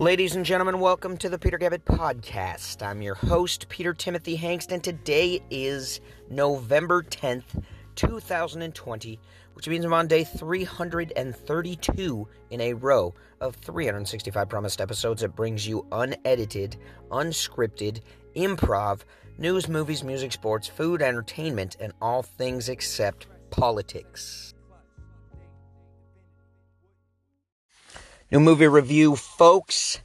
Ladies and gentlemen, welcome to the Peter Gabbett Podcast. I'm your host, Peter Timothy Hangst, and today is November 10th, 2020, which means I'm on day 332 in a row of 365 promised episodes that brings you unedited, unscripted, improv, news, movies, music, sports, food, entertainment, and all things except politics. New movie review, folks.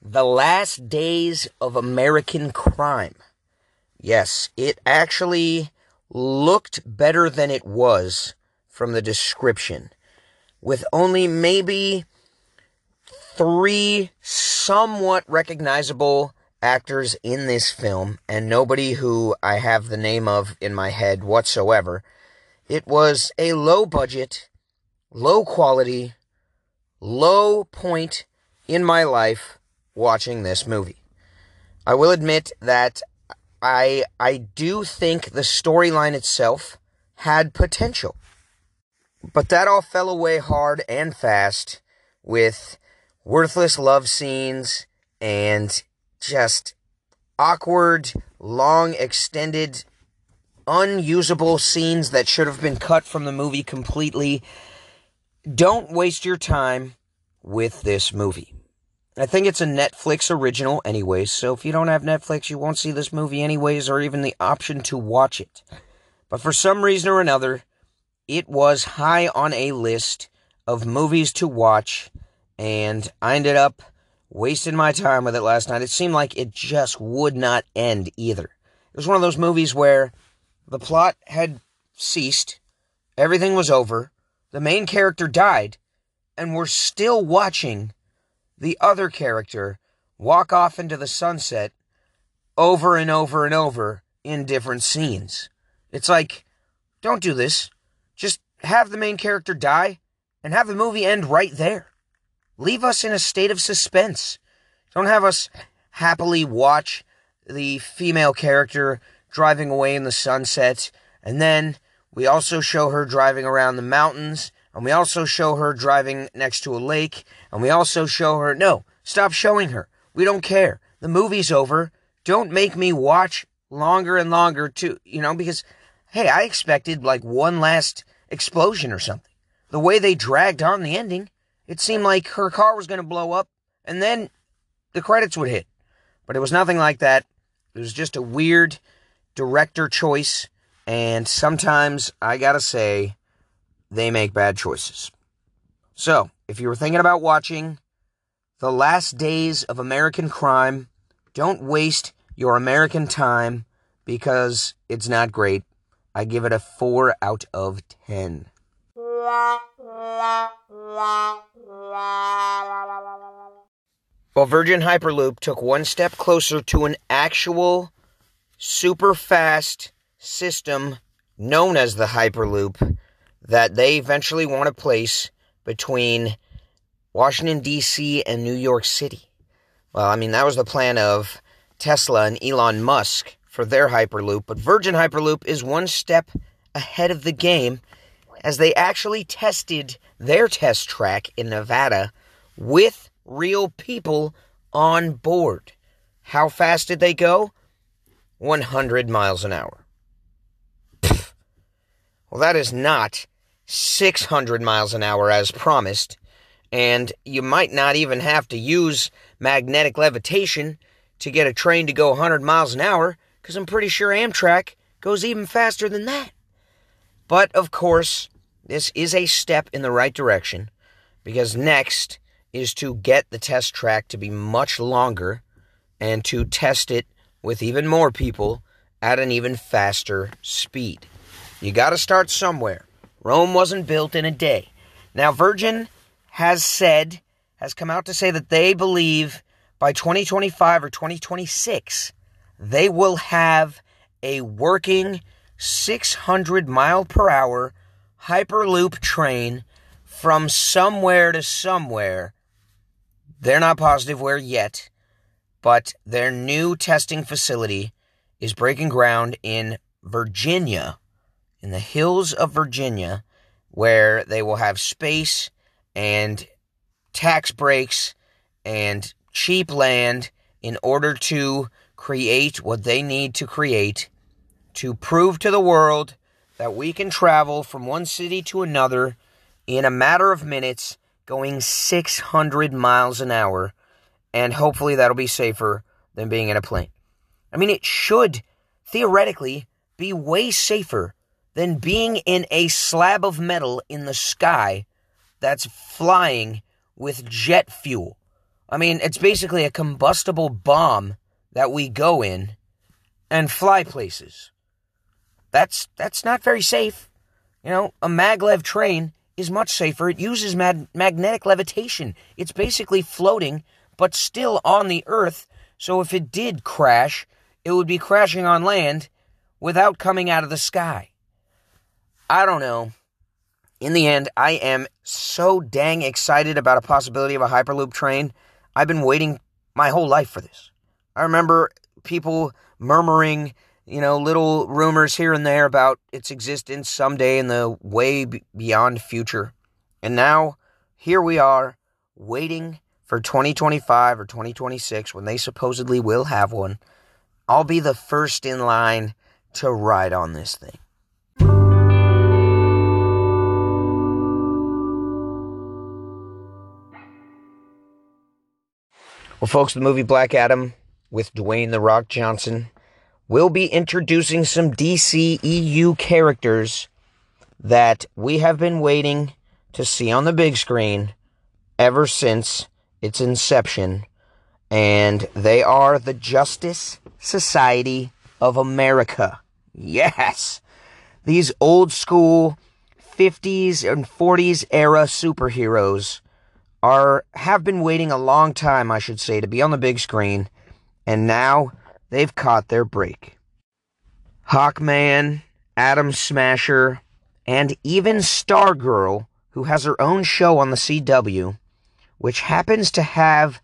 The Last Days of American Crime. Yes, it actually looked better than it was from the description. With only maybe three somewhat recognizable actors in this film, and nobody who I have the name of in my head whatsoever. It was a low budget, low quality, low point in my life watching this movie. I will admit that I I do think the storyline itself had potential. But that all fell away hard and fast with worthless love scenes and just awkward, long extended unusable scenes that should have been cut from the movie completely don't waste your time with this movie. I think it's a Netflix original, anyways, so if you don't have Netflix, you won't see this movie, anyways, or even the option to watch it. But for some reason or another, it was high on a list of movies to watch, and I ended up wasting my time with it last night. It seemed like it just would not end either. It was one of those movies where the plot had ceased, everything was over, the main character died, and we're still watching the other character walk off into the sunset over and over and over in different scenes. It's like, don't do this. Just have the main character die and have the movie end right there. Leave us in a state of suspense. Don't have us happily watch the female character driving away in the sunset and then we also show her driving around the mountains and we also show her driving next to a lake. And we also show her, no, stop showing her. We don't care. The movie's over. Don't make me watch longer and longer to, you know, because, hey, I expected like one last explosion or something. The way they dragged on the ending, it seemed like her car was going to blow up and then the credits would hit. But it was nothing like that. It was just a weird director choice. And sometimes I gotta say, they make bad choices. So, if you were thinking about watching The Last Days of American Crime, don't waste your American time because it's not great. I give it a 4 out of 10. Well, Virgin Hyperloop took one step closer to an actual super fast system known as the Hyperloop that they eventually want to place between Washington, D.C. and New York City. Well, I mean, that was the plan of Tesla and Elon Musk for their Hyperloop, but Virgin Hyperloop is one step ahead of the game as they actually tested their test track in Nevada with real people on board. How fast did they go? 100 miles an hour. Well, that is not 600 miles an hour as promised, and you might not even have to use magnetic levitation to get a train to go 100 miles an hour, because I'm pretty sure Amtrak goes even faster than that. But of course, this is a step in the right direction, because next is to get the test track to be much longer and to test it with even more people at an even faster speed. You got to start somewhere. Rome wasn't built in a day. Now, Virgin has said, has come out to say that they believe by 2025 or 2026, they will have a working 600 mile per hour Hyperloop train from somewhere to somewhere. They're not positive where yet, but their new testing facility is breaking ground in Virginia in the hills of Virginia where they will have space and tax breaks and cheap land in order to create what they need to create to prove to the world that we can travel from one city to another in a matter of minutes going 600 miles an hour and hopefully that'll be safer than being in a plane. I mean, it should theoretically be way safer than being in a slab of metal in the sky that's flying with jet fuel. I mean, it's basically a combustible bomb that we go in and fly places. That's that's not very safe. You know, a maglev train is much safer. It uses mag- magnetic levitation. It's basically floating but still on the earth. So if it did crash, it would be crashing on land without coming out of the sky. I don't know. In the end, I am so dang excited about a possibility of a Hyperloop train. I've been waiting my whole life for this. I remember people murmuring, you know, little rumors here and there about its existence someday in the way beyond future. And now, here we are, waiting for 2025 or 2026 when they supposedly will have one, I'll be the first in line to ride on this thing. Well, folks, the movie Black Adam with Dwayne The Rock Johnson will be introducing some DCEU characters that we have been waiting to see on the big screen ever since its inception, and they are the Justice Society of America. Yes! These old school 50s and 40s era superheroes are have been waiting a long time, I should say, to be on the big screen, and now they've caught their break. Hawkman, Atom Smasher, and even Stargirl, who has her own show on the CW, which happens to have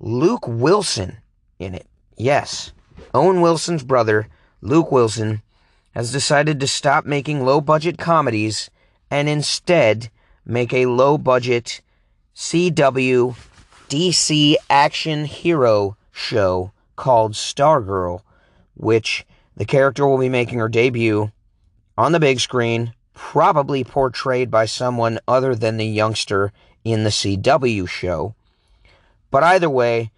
Luke Wilson in it. Yes, Owen Wilson's brother, Luke Wilson, has decided to stop making low budget comedies and instead make a low budget CW DC action hero show called Stargirl, which the character will be making her debut on the big screen, probably portrayed by someone other than the youngster in the CW show. But either way,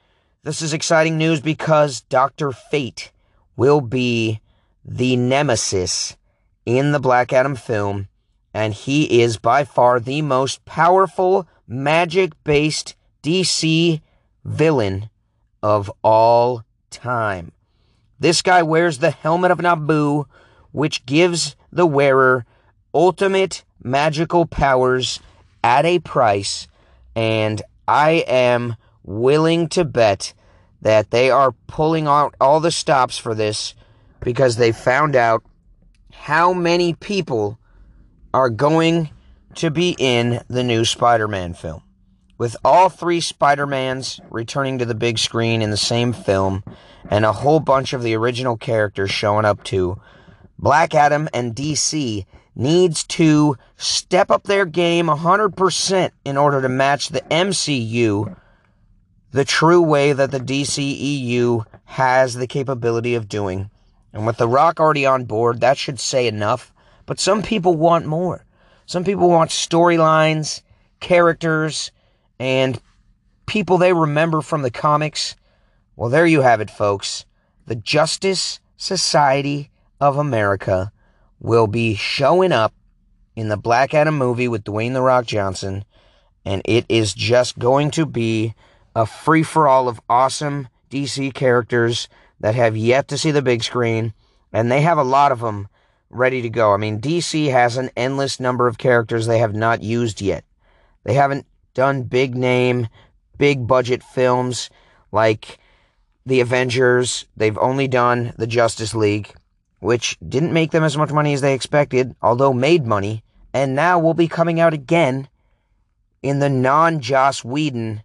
this is exciting news because Dr. Fate will be the nemesis in the Black Adam film, and he is by far the most powerful magic based DC villain of all time. This guy wears the helmet of Nabu, which gives the wearer ultimate magical powers at a price, and I am willing to bet that they are pulling out all the stops for this because they found out how many people are going to be in the new Spider Man film. With all three Spider Mans returning to the big screen in the same film, and a whole bunch of the original characters showing up too, Black Adam and DC needs to step up their game 100% in order to match the MCU the true way that the DCEU has the capability of doing. And with The Rock already on board, that should say enough. But some people want more. Some people want storylines, characters, and people they remember from the comics. Well, there you have it, folks. The Justice Society of America will be showing up in the Black Adam movie with Dwayne The Rock Johnson, and it is just going to be a free for all of awesome DC characters that have yet to see the big screen, and they have a lot of them ready to go. I mean, DC has an endless number of characters they have not used yet. They haven't done big name, big budget films like the Avengers. They've only done the Justice League which didn't make them as much money as they expected, although made money, and now will be coming out again in the non Joss Whedon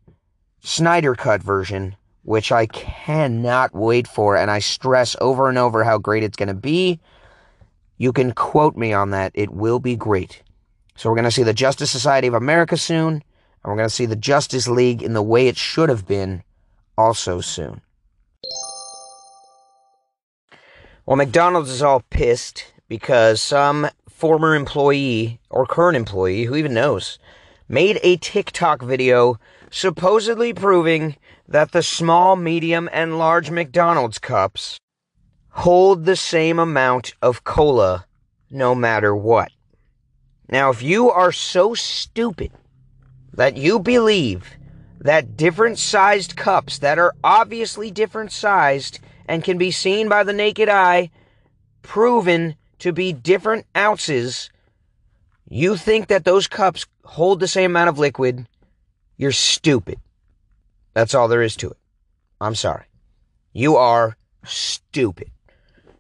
Snyder Cut version, which I cannot wait for, and I stress over and over how great it's going to be. You can quote me on that. It will be great. So we're going to see the Justice Society of America soon, and we're going to see the Justice League in the way it should have been also soon. Well, McDonald's is all pissed because some former employee or current employee, who even knows, made a TikTok video supposedly proving that the small, medium, and large McDonald's cups hold the same amount of cola no matter what. Now, if you are so stupid that you believe that different sized cups that are obviously different sized and can be seen by the naked eye, proven to be different ounces, you think that those cups hold the same amount of liquid, you're stupid. That's all there is to it. I'm sorry. You are stupid.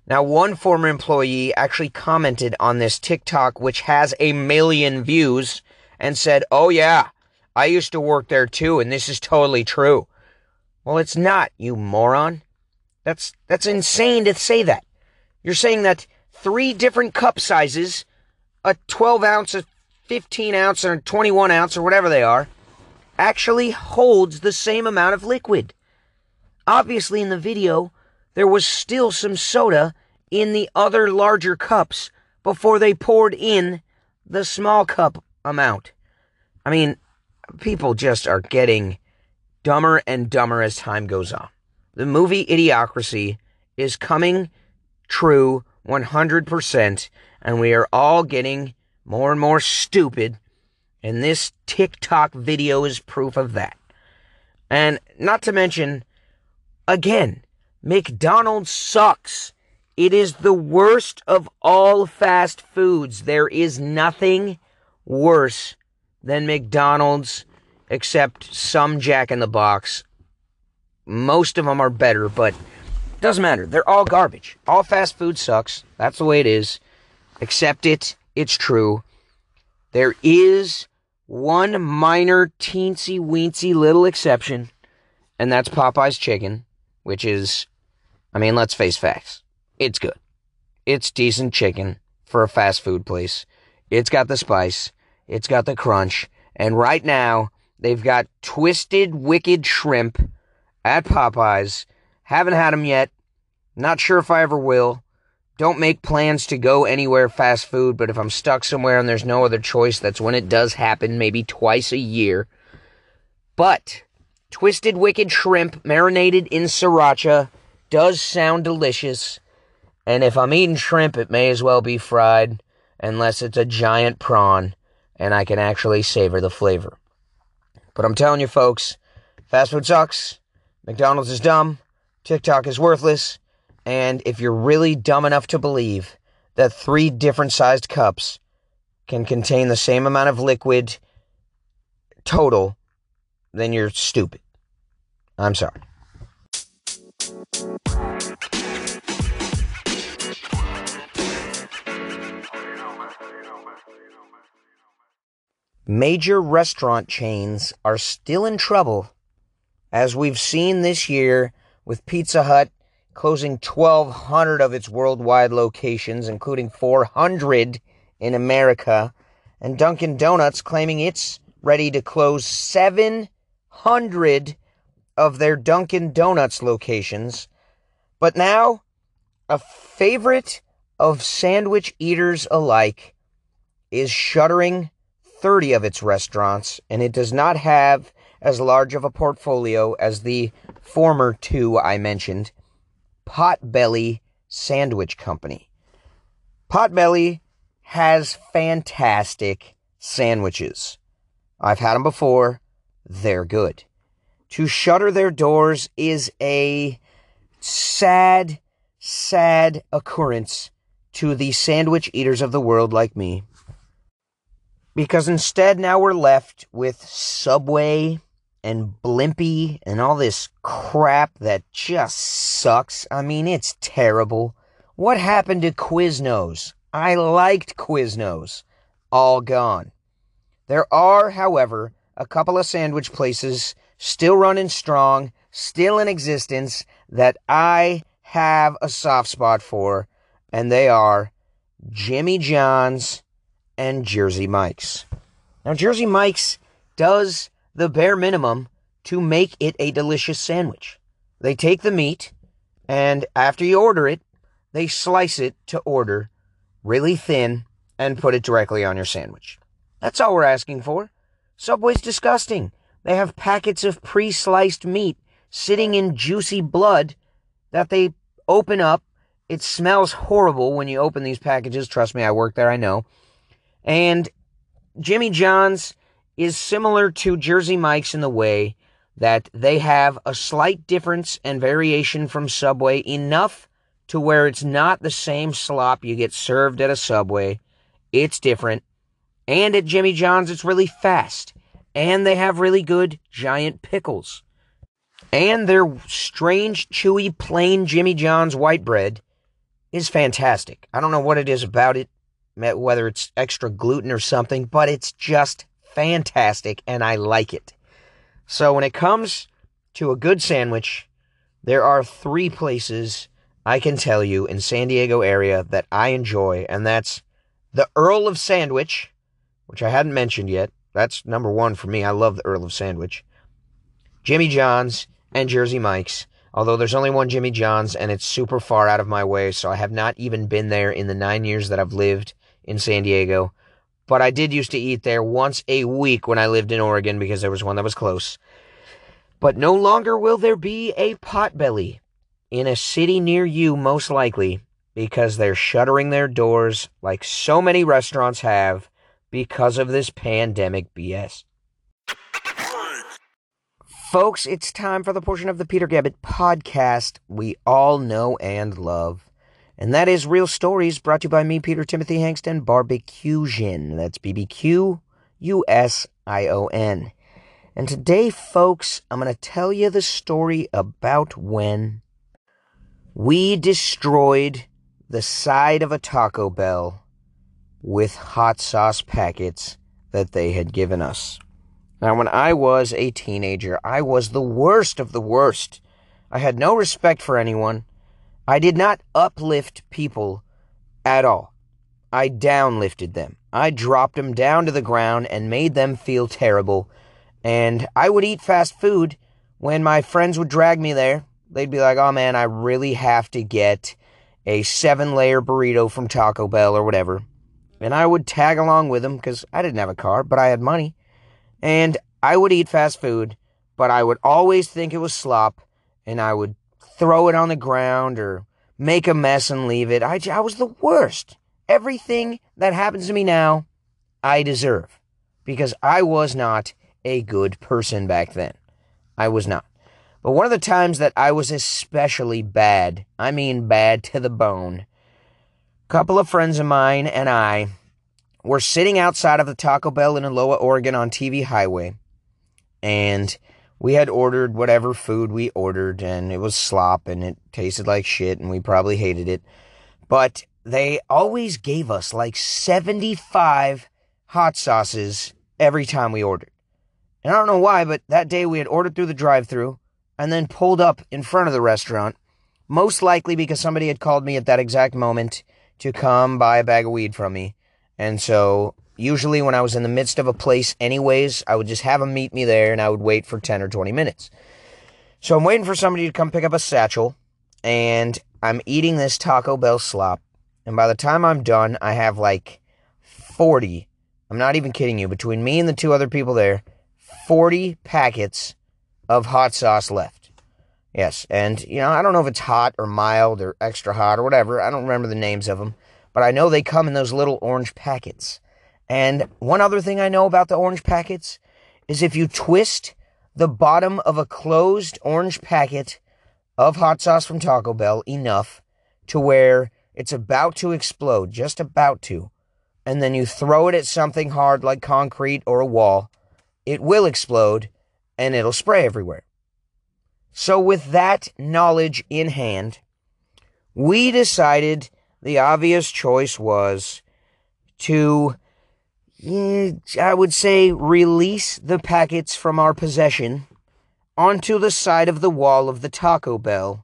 Now, one former employee actually commented on this TikTok, which has a million views, and said, Oh, yeah, I used to work there too, and this is totally true. Well, it's not, you moron. That's, that's insane to say that. You're saying that three different cup sizes, a 12 ounce, a 15 ounce, and a 21 ounce, or whatever they are, actually holds the same amount of liquid. Obviously, in the video, there was still some soda in the other larger cups before they poured in the small cup amount. I mean, people just are getting dumber and dumber as time goes on. The movie Idiocracy is coming true 100%, and we are all getting more and more stupid, and this TikTok video is proof of that. And not to mention, again, McDonald's sucks. It is the worst of all fast foods. There is nothing worse than McDonald's, except some Jack in the Box. Most of them are better, but doesn't matter. They're all garbage. All fast food sucks. That's the way it is. Accept it. It's true. There is one minor teensy weensy little exception, and that's Popeye's chicken, which is, I mean, let's face facts. It's good. It's decent chicken for a fast food place. It's got the spice. It's got the crunch. And right now, they've got twisted wicked shrimp at Popeyes. Haven't had them yet. Not sure if I ever will. Don't make plans to go anywhere fast food, but if I'm stuck somewhere and there's no other choice, that's when it does happen, maybe twice a year. But twisted wicked shrimp marinated in sriracha does sound delicious. And if I'm eating shrimp, it may as well be fried, unless it's a giant prawn and I can actually savor the flavor. But I'm telling you, folks, fast food sucks. McDonald's is dumb. TikTok is worthless. And if you're really dumb enough to believe that three different sized cups can contain the same amount of liquid total, then you're stupid. I'm sorry. Major restaurant chains are still in trouble, as we've seen this year with Pizza Hut closing 1,200 of its worldwide locations, including 400 in America, and Dunkin' Donuts claiming it's ready to close 700 of their Dunkin' Donuts locations. But now, a favorite of sandwich eaters alike is shuttering 30 of its restaurants, and it does not have as large of a portfolio as the former two I mentioned Potbelly Sandwich Company. Potbelly has fantastic sandwiches. I've had them before, they're good. To shutter their doors is a sad, sad occurrence to the sandwich eaters of the world like me. Because instead, now we're left with Subway and Blimpie and all this crap that just sucks. I mean, it's terrible. What happened to Quiznos? I liked Quiznos. All gone. There are, however, a couple of sandwich places still running strong, still in existence, that I have a soft spot for, and they are Jimmy John's and Jersey Mike's. Now, Jersey Mike's does the bare minimum to make it a delicious sandwich. They take the meat, and after you order it, they slice it to order really thin and put it directly on your sandwich. That's all we're asking for. Subway's disgusting. They have packets of pre sliced meat sitting in juicy blood that they open up. It smells horrible when you open these packages. Trust me, I work there, I know. And Jimmy John's is similar to Jersey Mike's in the way that they have a slight difference and variation from Subway enough to where it's not the same slop you get served at a Subway. It's different. And at Jimmy John's, it's really fast. And they have really good giant pickles. And their strange, chewy, plain Jimmy John's white bread is fantastic. I don't know what it is about it, whether it's extra gluten or something, but it's just fantastic and I like it. So when it comes to a good sandwich, there are three places I can tell you in San Diego area that I enjoy, and that's the Earl of Sandwich, which I hadn't mentioned yet. That's number one for me. I love the Earl of Sandwich. Jimmy John's and Jersey Mike's. Although there's only one Jimmy John's and it's super far out of my way, so I have not even been there in the nine years that I've lived in San Diego. But I did used to eat there once a week when I lived in Oregon because there was one that was close. But no longer will there be a potbelly in a city near you, most likely, because they're shuttering their doors like so many restaurants have because of this pandemic BS. Folks, it's time for the portion of the Peter Gabbett podcast we all know and love. And that is Real Stories, brought to you by me, Peter Timothy Hankston, Barbecusion. That's B B Q U S I O N. And today, folks, I'm going to tell you the story about when we destroyed the side of a Taco Bell with hot sauce packets that they had given us. Now, when I was a teenager, I was the worst of the worst. I had no respect for anyone. I did not uplift people at all. I downlifted them. I dropped them down to the ground and made them feel terrible and I would eat fast food when my friends would drag me there. They'd be like, oh man, I really have to get a seven layer burrito from Taco Bell or whatever. And I would tag along with them because I didn't have a car, but I had money. And I would eat fast food, but I would always think it was slop and I would throw it on the ground or make a mess and leave it. I, I was the worst. Everything that happens to me now, I deserve because I was not a good person back then. I was not. But one of the times that I was especially bad, I mean bad to the bone, a couple of friends of mine and I were sitting outside of the Taco Bell in Aloha, Oregon on TV Highway. And we had ordered whatever food we ordered, and it was slop and it tasted like shit, and we probably hated it. But they always gave us like 75 hot sauces every time we ordered. And I don't know why, but that day we had ordered through the drive through and then pulled up in front of the restaurant, most likely because somebody had called me at that exact moment to come buy a bag of weed from me. And so, usually when I was in the midst of a place, anyways, I would just have them meet me there and I would wait for 10 or 20 minutes. So, I'm waiting for somebody to come pick up a satchel and I'm eating this Taco Bell slop. And by the time I'm done, I have like 40, I'm not even kidding you, between me and the two other people there, 40 packets of hot sauce left. Yes, and you know, I don't know if it's hot or mild or extra hot or whatever. I don't remember the names of them, but I know they come in those little orange packets. And one other thing I know about the orange packets is if you twist the bottom of a closed orange packet of hot sauce from Taco Bell enough to where it's about to explode, just about to, and then you throw it at something hard like concrete or a wall, it will explode and it'll spray everywhere. So, with that knowledge in hand, we decided the obvious choice was to, I would say, release the packets from our possession onto the side of the wall of the Taco Bell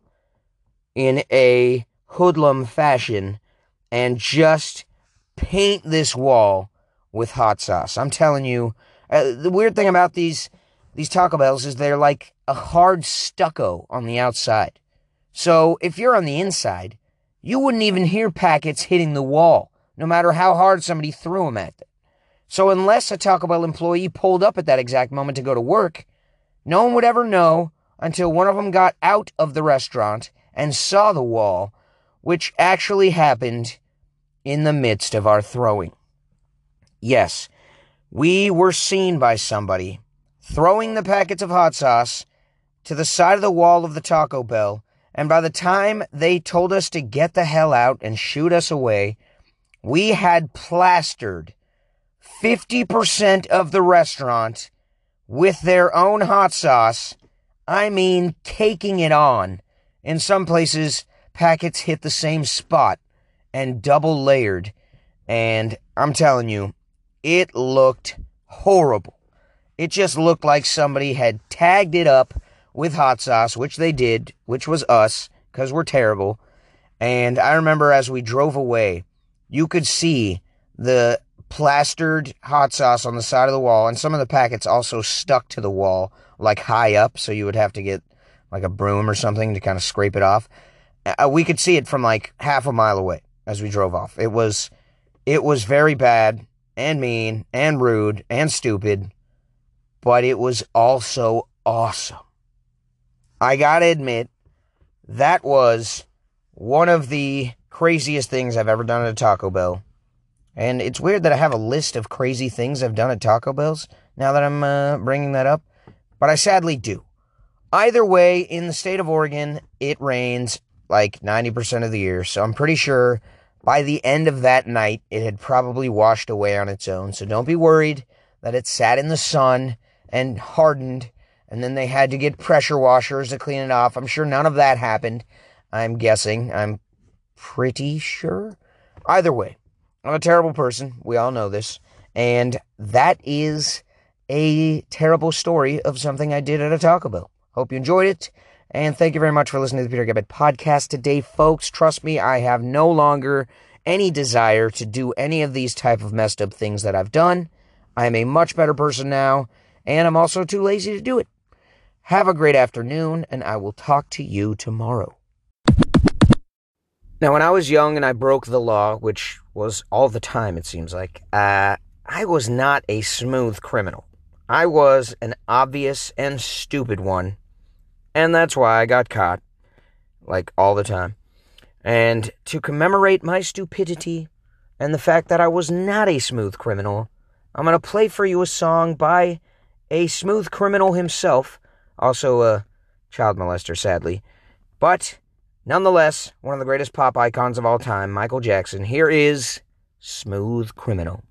in a hoodlum fashion and just paint this wall with hot sauce. I'm telling you, uh, the weird thing about these these Taco Bells is they're like a hard stucco on the outside. So if you're on the inside, you wouldn't even hear packets hitting the wall, no matter how hard somebody threw them at them. So unless a Taco Bell employee pulled up at that exact moment to go to work, no one would ever know until one of them got out of the restaurant and saw the wall, which actually happened in the midst of our throwing. Yes, we were seen by somebody throwing the packets of hot sauce to the side of the wall of the Taco Bell, and by the time they told us to get the hell out and shoot us away, we had plastered 50% of the restaurant with their own hot sauce. I mean, taking it on. In some places, packets hit the same spot and double layered. And I'm telling you, it looked horrible. It just looked like somebody had tagged it up with hot sauce, which they did, which was us, because we're terrible. And I remember as we drove away, you could see the plastered hot sauce on the side of the wall, and some of the packets also stuck to the wall, like high up, so you would have to get like a broom or something to kind of scrape it off. Uh, we could see it from like half a mile away as we drove off. It was, it was very bad and mean and rude and stupid, but it was also awesome. I gotta admit, that was one of the craziest things I've ever done at a Taco Bell. And it's weird that I have a list of crazy things I've done at Taco Bell's now that I'm uh, bringing that up, but I sadly do. Either way, in the state of Oregon, it rains like 90% of the year, so I'm pretty sure by the end of that night, it had probably washed away on its own. So don't be worried that it sat in the sun and hardened, and then they had to get pressure washers to clean it off. I'm sure none of that happened. I'm guessing. I'm pretty sure. Either way, I'm a terrible person. We all know this. And that is a terrible story of something I did at a Taco Bell. Hope you enjoyed it. And thank you very much for listening to the Peter Gabbett podcast today, folks. Trust me, I have no longer any desire to do any of these type of messed up things that I've done. I am a much better person now, and I'm also too lazy to do it. Have a great afternoon, and I will talk to you tomorrow. Now, when I was young and I broke the law, which was all the time, it seems like, uh, I was not a smooth criminal. I was an obvious and stupid one. And that's why I got caught, like all the time. And to commemorate my stupidity and the fact that I was not a smooth criminal, I'm going to play for you a song by a smooth criminal himself, also a child molester, sadly. But Nonetheless, one of the greatest pop icons of all time, Michael Jackson. Here is Smooth Criminal.